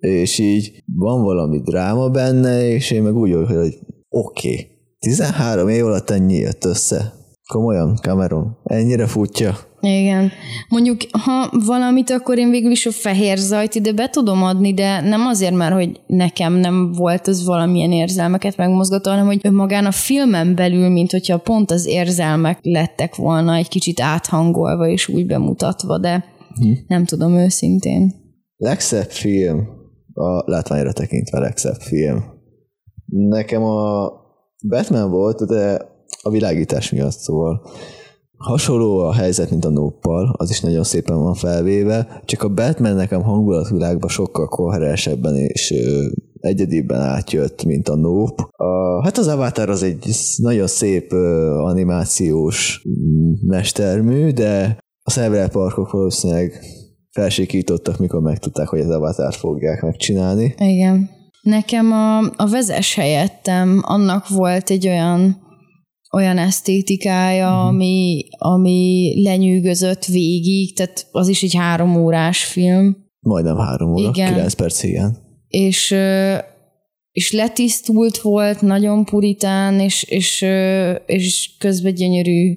és így van valami dráma benne, és én meg úgy hogy oké, okay, 13 év alatt ennyi jött össze. Komolyan, Cameron, ennyire futja. Igen. Mondjuk, ha valamit, akkor én végül is a fehér zajt ide be tudom adni, de nem azért, mert hogy nekem nem volt az valamilyen érzelmeket megmozgató, hanem hogy önmagán a filmen belül, mint hogyha pont az érzelmek lettek volna egy kicsit áthangolva és úgy bemutatva, de hm. nem tudom őszintén. Legszebb film, a látványra tekintve legszebb film. Nekem a Batman volt, de a világítás miatt szóval hasonló a helyzet, mint a Nóppal, az is nagyon szépen van felvéve, csak a Batman nekem hangulatvilágban sokkal koherensebben és ö, egyedibben átjött, mint a Nope. A, hát az Avatar az egy nagyon szép animációs mestermű, de a Central Parkok valószínűleg felsikítottak, mikor megtudták, hogy az Avatar fogják megcsinálni. Igen. Nekem a, a vezes helyettem, annak volt egy olyan olyan esztétikája, mm. ami, ami lenyűgözött végig, tehát az is egy három órás film. Majdnem három óra, Igen. kilenc perc, igen. És, és letisztult volt, nagyon puritán, és, és, és közben gyönyörű,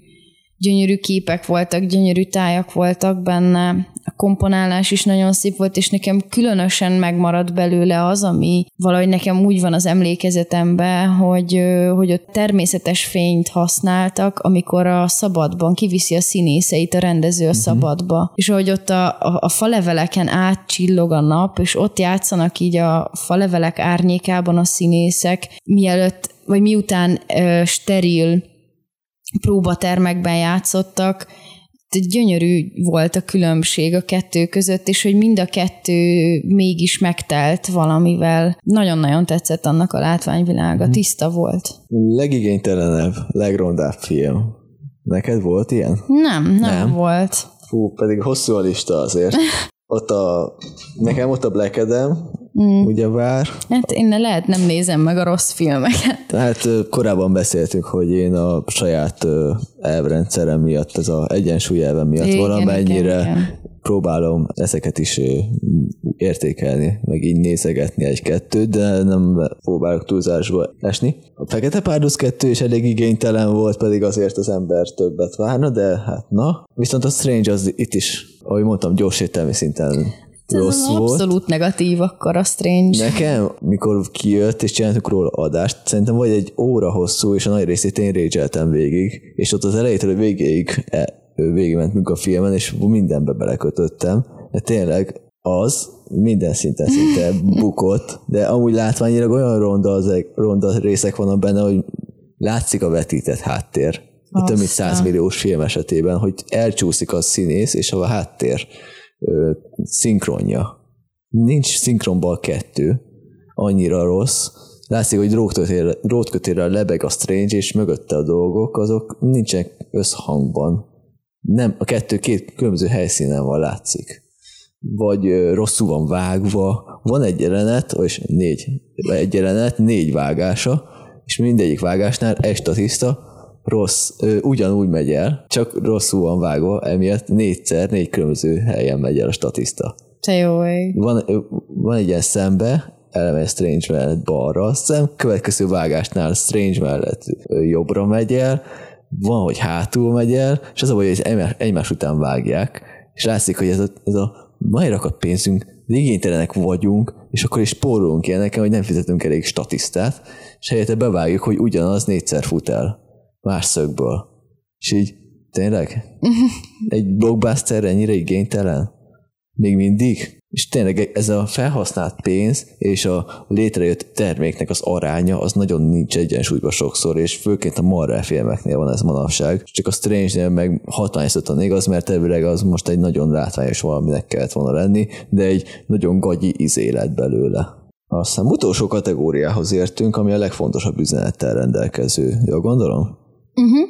gyönyörű képek voltak, gyönyörű tájak voltak benne, a komponálás is nagyon szép volt, és nekem különösen megmaradt belőle az, ami valahogy nekem úgy van az emlékezetemben, hogy, hogy ott természetes fényt használtak, amikor a szabadban kiviszi a színészeit a rendező a szabadba, és hogy ott a, a, a faleveleken átcsillog a nap, és ott játszanak így a falevelek árnyékában a színészek, mielőtt, vagy miután ö, steril próbatermekben játszottak, gyönyörű volt a különbség a kettő között, és hogy mind a kettő mégis megtelt valamivel. Nagyon-nagyon tetszett annak a látványvilága, tiszta volt. Legigénytelenebb, legrondább film. Neked volt ilyen? Nem, nem, Nem. nem. volt. Fú, pedig hosszú a lista azért. Ott a, nekem ott a Black Adam, mm. ugyebár. Hát én lehet nem nézem meg a rossz filmeket. Hát korábban beszéltük, hogy én a saját elvrendszerem miatt, ez a egyensúly elve miatt Igen, valamennyire igen, igen. próbálom ezeket is értékelni, meg így nézegetni egy-kettőt, de nem próbálok túlzásba esni. A Fekete Párduc 2 is elég igénytelen volt, pedig azért az ember többet várna, de hát na. Viszont a Strange az itt is, ahogy mondtam, gyors értelmi szinten rossz Ez volt. abszolút negatív akkor a Strange. Nekem, mikor kijött és csináltuk róla adást, szerintem vagy egy óra hosszú, és a nagy részét én régyeltem végig, és ott az elejétől a végéig e, végigmentünk a filmen, és mindenbe belekötöttem, de tényleg az minden szinten szinte bukott, de amúgy látványilag olyan ronda, az, ronda részek vannak benne, hogy látszik a vetített háttér. A több mint 100 milliós film esetében, hogy elcsúszik a színész és a háttér szinkronja. Nincs szinkronban kettő, annyira rossz. Látszik, hogy drótkötélre, drótkötélre lebeg a Strange, és mögötte a dolgok, azok nincsenek összhangban. Nem, a kettő két különböző helyszínen van, látszik. Vagy rosszul van vágva. Van egy jelenet, és négy, egy jelenet, négy vágása, és mindegyik vágásnál egy statiszta rossz, ö, ugyanúgy megy el, csak rosszul van vágva, emiatt négyszer, négy különböző helyen megy el a statiszta. Te jó ég. Van, van egy ilyen szembe, elmegy Strange mellett balra, aztán következő vágásnál Strange mellett jobbra megy el, van, hogy hátul megy el, és az a baj, hogy egymás, után vágják, és látszik, hogy ez a, ez a mai rakat pénzünk, igénytelenek vagyunk, és akkor is spórolunk ilyeneken, hogy nem fizetünk elég statisztát, és helyette bevágjuk, hogy ugyanaz négyszer fut el más szögből. És így tényleg? Egy blockbuster ennyire igénytelen? Még mindig? És tényleg ez a felhasznált pénz és a létrejött terméknek az aránya az nagyon nincs egyensúlyban sokszor, és főként a Marvel filmeknél van ez manapság. Csak a Strange-nél meg hatványozottan igaz, mert elvileg az most egy nagyon látványos valaminek kellett volna lenni, de egy nagyon gagyi izé lett belőle. Aztán utolsó kategóriához értünk, ami a legfontosabb üzenettel rendelkező. Jól gondolom? Uh-huh.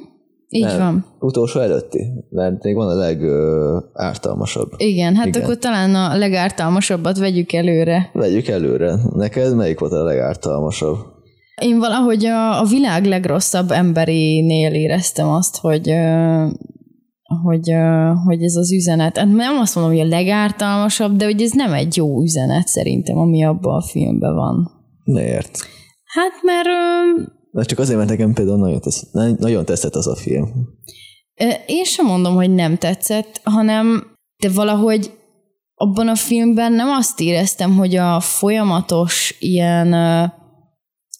Így nem, van. Utolsó előtti, mert még van a legártalmasabb. Igen, hát Igen. akkor talán a legártalmasabbat vegyük előre. Vegyük előre. Neked melyik volt a legártalmasabb? Én valahogy a, a világ legrosszabb emberénél éreztem azt, hogy hogy, hogy ez az üzenet, hát nem azt mondom, hogy a legártalmasabb, de hogy ez nem egy jó üzenet szerintem, ami abban a filmben van. Miért? Hát mert Na csak azért, mert nekem például nagyon, tesz, nagyon tetszett az a film. Én sem mondom, hogy nem tetszett, hanem de valahogy abban a filmben nem azt éreztem, hogy a folyamatos ilyen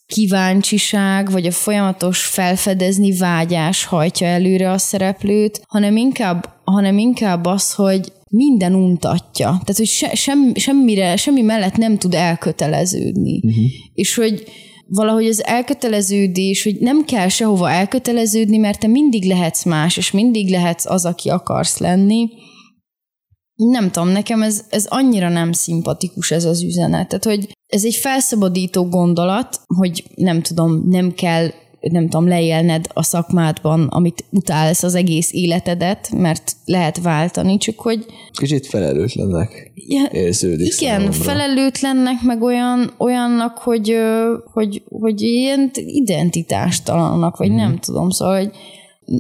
kíváncsiság, vagy a folyamatos felfedezni vágyás hajtja előre a szereplőt, hanem inkább, hanem inkább az, hogy minden untatja. Tehát, hogy se, sem, semmire, semmi mellett nem tud elköteleződni. Uh-huh. És hogy valahogy az elköteleződés, hogy nem kell sehova elköteleződni, mert te mindig lehetsz más, és mindig lehetsz az, aki akarsz lenni. Nem tudom, nekem ez, ez annyira nem szimpatikus ez az üzenet. Tehát, hogy ez egy felszabadító gondolat, hogy nem tudom, nem kell nem tudom, leélned a szakmádban, amit utálsz az egész életedet, mert lehet váltani, csak hogy... Kicsit felelőtlennek ja, érződik Igen, számomra. felelőtlennek, meg olyan, olyannak, hogy, hogy, hogy ilyen identitástalannak, vagy mm. nem tudom, szóval, hogy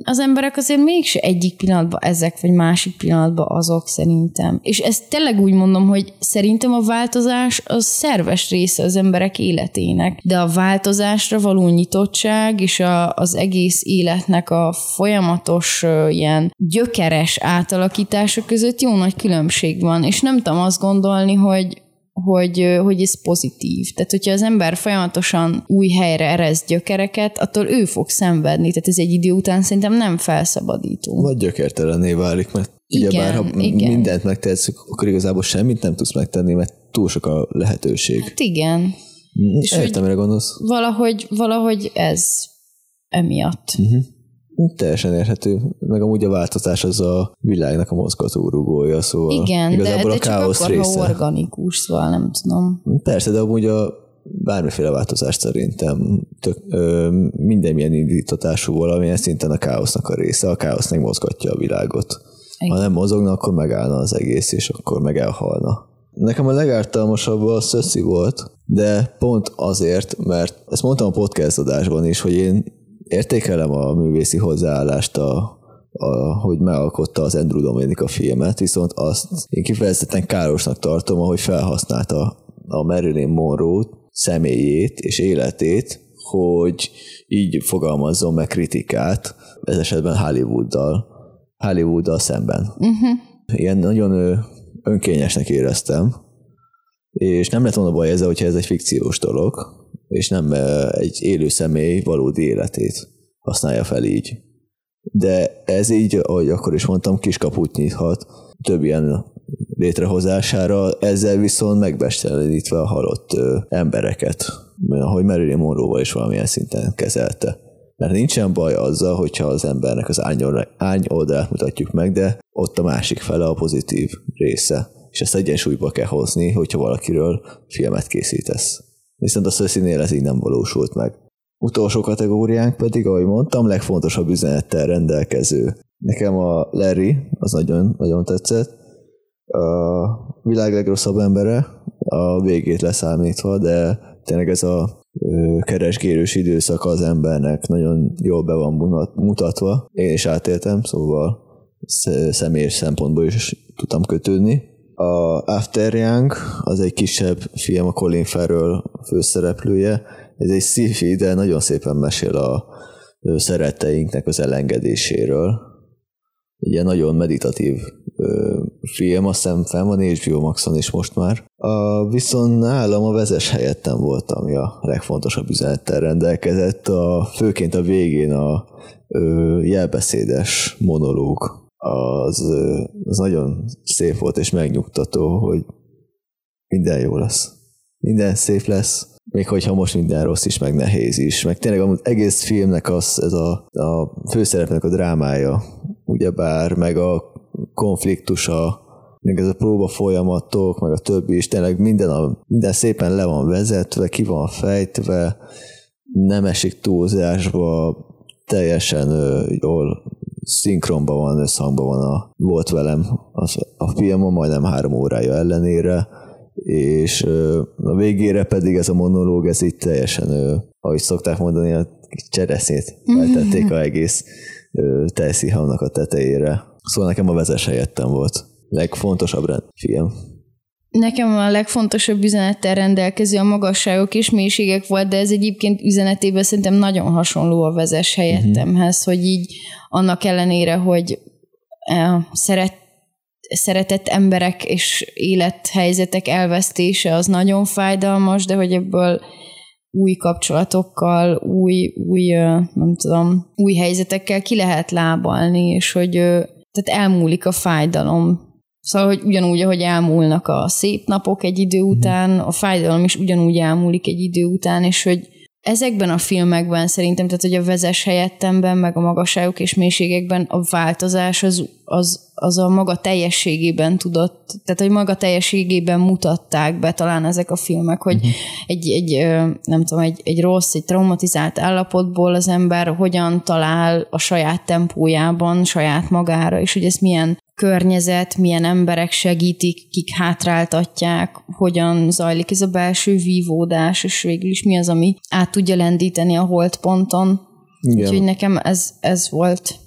az emberek azért mégse egyik pillanatban ezek, vagy másik pillanatban azok szerintem. És ezt tényleg úgy mondom, hogy szerintem a változás az szerves része az emberek életének, de a változásra való nyitottság és a, az egész életnek a folyamatos ilyen gyökeres átalakítása között jó nagy különbség van, és nem tudom azt gondolni, hogy hogy, hogy ez pozitív. Tehát, hogyha az ember folyamatosan új helyre erez gyökereket, attól ő fog szenvedni. Tehát ez egy idő után szerintem nem felszabadító. Vagy gyökertelené válik, mert igen, bár ha igen. mindent megtehetsz, akkor igazából semmit nem tudsz megtenni, mert túl sok a lehetőség. Hát igen. Mm, És Értem, mire gondolsz. Valahogy, valahogy ez emiatt. Uh-huh. Teljesen érhető. Meg amúgy a változás az a világnak a mozgatórugója, szóval Igen, igazából de, de a káosz csak akkor, része. ha organikus, szóval nem tudom. Persze, de amúgy a bármiféle változást szerintem tök, ö, mindenmilyen indítatású valamilyen szinten a káosznak a része. A káosz mozgatja a világot. Igen. Ha nem mozogna, akkor megállna az egész, és akkor meg elhalna. Nekem a legártalmasabb a Szöszi volt, de pont azért, mert ezt mondtam a podcast adásban is, hogy én értékelem a művészi hozzáállást a, a, hogy megalkotta az Andrew a filmet, viszont azt én kifejezetten károsnak tartom, ahogy felhasználta a Marilyn Monroe személyét és életét, hogy így fogalmazzon meg kritikát, ez esetben Hollywooddal, Hollywooddal szemben. Uh-huh. Ilyen nagyon önkényesnek éreztem, és nem lett volna baj ezzel, hogyha ez egy fikciós dolog, és nem egy élő személy valódi életét használja fel így. De ez így, ahogy akkor is mondtam, kiskaput nyithat több ilyen létrehozására, ezzel viszont megbestelenítve a halott embereket, ahogy Marilyn Monroe is valamilyen szinten kezelte. Mert nincsen baj azzal, hogyha az embernek az árny oldalát mutatjuk meg, de ott a másik fele a pozitív része. És ezt egyensúlyba kell hozni, hogyha valakiről filmet készítesz viszont a Szöszinél ez így nem valósult meg. Utolsó kategóriánk pedig, ahogy mondtam, legfontosabb üzenettel rendelkező. Nekem a Larry, az nagyon, nagyon tetszett. A világ legrosszabb embere, a végét leszámítva, de tényleg ez a keresgélős időszak az embernek nagyon jól be van mutatva. Én is átéltem, szóval személyes szempontból is tudtam kötődni. A After Young az egy kisebb film, a Colin Farrell főszereplője. Ez egy sci de nagyon szépen mesél a szeretteinknek az elengedéséről. Egy nagyon meditatív ö, film, azt hiszem fel van HBO Maxon is most már. A, viszont nálam a vezes helyettem volt, ami a legfontosabb üzenettel rendelkezett, a, főként a végén a ö, jelbeszédes monológ. Az, az nagyon szép volt és megnyugtató, hogy minden jó lesz. Minden szép lesz, még hogyha most minden rossz is, meg nehéz is. Meg tényleg az egész filmnek az, ez a, a főszerepnek a drámája, ugyebár, meg a konfliktusa, meg ez a próba folyamatok, meg a többi is, tényleg minden, a, minden szépen le van vezetve, ki van fejtve, nem esik túlzásba, teljesen jól szinkronban van, összhangban van a, volt velem az, a filmon, majdnem három órája ellenére, és a végére pedig ez a monológ, ez itt teljesen, ahogy szokták mondani, a csereszét feltették a egész tejszíhamnak a tetejére. Szóval nekem a vezes helyettem volt. Legfontosabb rend, film. Nekem a legfontosabb üzenettel rendelkező a magasságok és mélységek volt, de ez egyébként üzenetében szerintem nagyon hasonló a vezes helyettemhez, uh-huh. hogy így annak ellenére, hogy eh, szeret, szeretett emberek és élethelyzetek elvesztése az nagyon fájdalmas, de hogy ebből új kapcsolatokkal, új, új, nem tudom, új helyzetekkel ki lehet lábalni, és hogy tehát elmúlik a fájdalom. Szóval, hogy ugyanúgy, ahogy elmúlnak a szép napok egy idő után, a fájdalom is ugyanúgy elmúlik egy idő után, és hogy ezekben a filmekben szerintem, tehát hogy a vezes helyettemben, meg a magasságok és mélységekben a változás az, az, az a maga teljességében tudott, tehát hogy maga teljességében mutatták be talán ezek a filmek, hogy uh-huh. egy, egy, nem tudom, egy, egy rossz, egy traumatizált állapotból az ember hogyan talál a saját tempójában, saját magára, és hogy ez milyen környezet, milyen emberek segítik, kik hátráltatják, hogyan zajlik ez a belső vívódás, és végül is mi az, ami át tudja lendíteni a holdponton. Igen. Úgyhogy nekem ez, ez volt.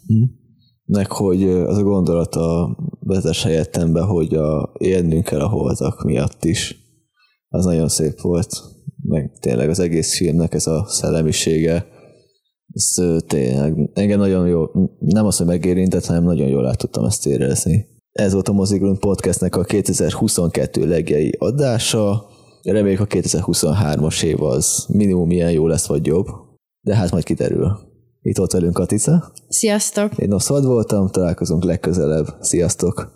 Meg, hogy az a gondolat a vezes helyettembe, hogy a, élnünk kell a holdak miatt is. Az nagyon szép volt. Meg tényleg az egész filmnek ez a szellemisége, ez tényleg engem nagyon jó, nem az, hogy megérintett, hanem nagyon jól át tudtam ezt érezni. Ez volt a Mozigrund Podcastnek a 2022 legjei adása. Reméljük a 2023-as év az minimum ilyen jó lesz, vagy jobb. De hát majd kiderül. Itt volt velünk Katica. Sziasztok! Én Oszvad voltam, találkozunk legközelebb. Sziasztok!